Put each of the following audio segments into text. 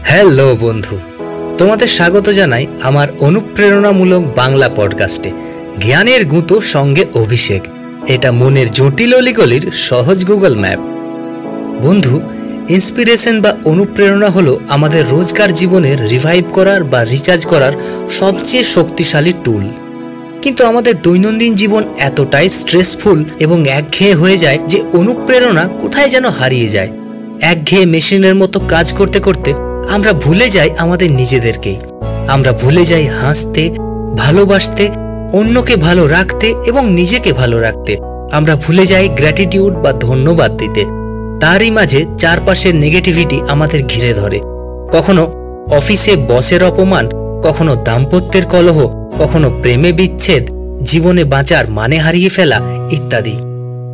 Hello বন্ধু, তোমাদের স্বাগত জানাই আমার অনুপ্রেরণামূলক বাংলা পডকাস্টে, জ্ঞানের গুঁতো সঙ্গে অভিষেক। এটা মনের জটিল অলিগলির সহজ গুগল ম্যাপ। বন্ধু, ইন্সপিরেশন বা অনুপ্রেরণা হলো আমাদের রোজকার জীবনের রিভাইভ করার বা রিচার্জ করার সবচেয়ে শক্তিশালী টুল কিন্তু আমাদের দৈনন্দিন জীবন এতটাই স্ট্রেসফুল এবং একঘেয়ে হয়ে যায় যে অনুপ্রেরণা কোথায় যেন হারিয়ে যায়। একঘেয়ে মেশিনের মতো কাজ করতে করতে আমরা ভুলে যাই আমাদের নিজেদেরকেই আমরা ভুলে যাই হাসতে, ভালোবাসতে, অন্যকে ভালো রাখতে এবং নিজেকে ভালো রাখতে। আমরা ভুলে যাই গ্র্যাটিটিউড বা ধন্যবাদ দিতে। তারই মাঝে চারপাশের নেগেটিভিটি আমাদের ঘিরে ধরে। কখনো অফিসে বসের অপমান, কখনো দাম্পত্যের কলহ, কখনো প্রেমে বিচ্ছেদ, জীবনে বাঁচার মানে হারিয়ে ফেলা ইত্যাদি।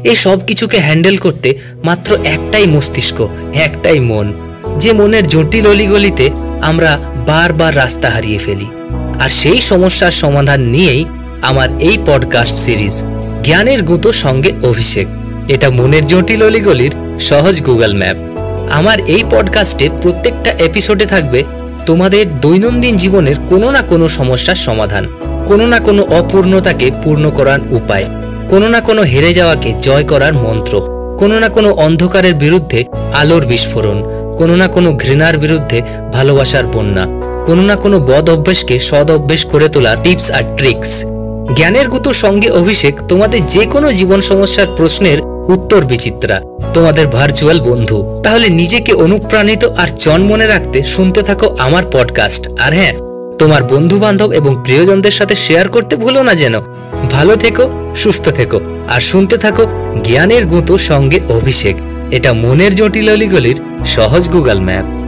এই সব কিছুকে হ্যান্ডেল করতে মাত্র একটাই মস্তিষ্ক, একটাই মন। যে মনের জটিল অলিগলিতে আমরা বারবার রাস্তা হারিয়ে ফেলি। আর সেই সমস্যার সমাধান নিয়েই আমার এই পডকাস্ট সিরিজ জ্ঞানের গুঁতো সঙ্গে অভিষেক। এটা মনের জটিল অলিগলির সহজ গুগল ম্যাপ আমার এই পডকাস্টে প্রত্যেকটা এপিসোডে থাকবে তোমাদের দৈনন্দিন জীবনের কোনো না কোনো সমস্যার সমাধান, কোনো না কোনো অপূর্ণতাকে পূর্ণ করার উপায়, কোনো না কোনো হেরে যাওয়াকে জয় করার মন্ত্র, কোনো না কোনো অন্ধকারের বিরুদ্ধে আলোর বিস্ফোরণ কোনো না কোনো ঘৃণার বিরুদ্ধে ভালোবাসার বন্যা, কোনো না কোনো বদ অভ্যেসকে সদ অভ্যেস করে তোলা টিপস আর ট্রিক্স। জ্ঞানের গুতো সঙ্গে অভিষেক তোমাদের যে কোনো জীবন সমস্যার প্রশ্নের উত্তর বিচিত্রা। তোমাদের ভার্চুয়াল বন্ধু। তাহলে নিজেকে অনুপ্রাণিত আর মনে রাখতে শুনতে থাকো আমার পডকাস্ট আর হ্যাঁ তোমার বন্ধু বান্ধব এবং প্রিয়জনদের সাথে শেয়ার করতে ভুলো না যেন। ভালো থেকো, সুস্থ থেকো, আর শুনতে থাকো জ্ঞানের গুঁতো সঙ্গে অভিষেক। এটা মনের জটিল অলিগলির সহজ গুগল ম্যাপ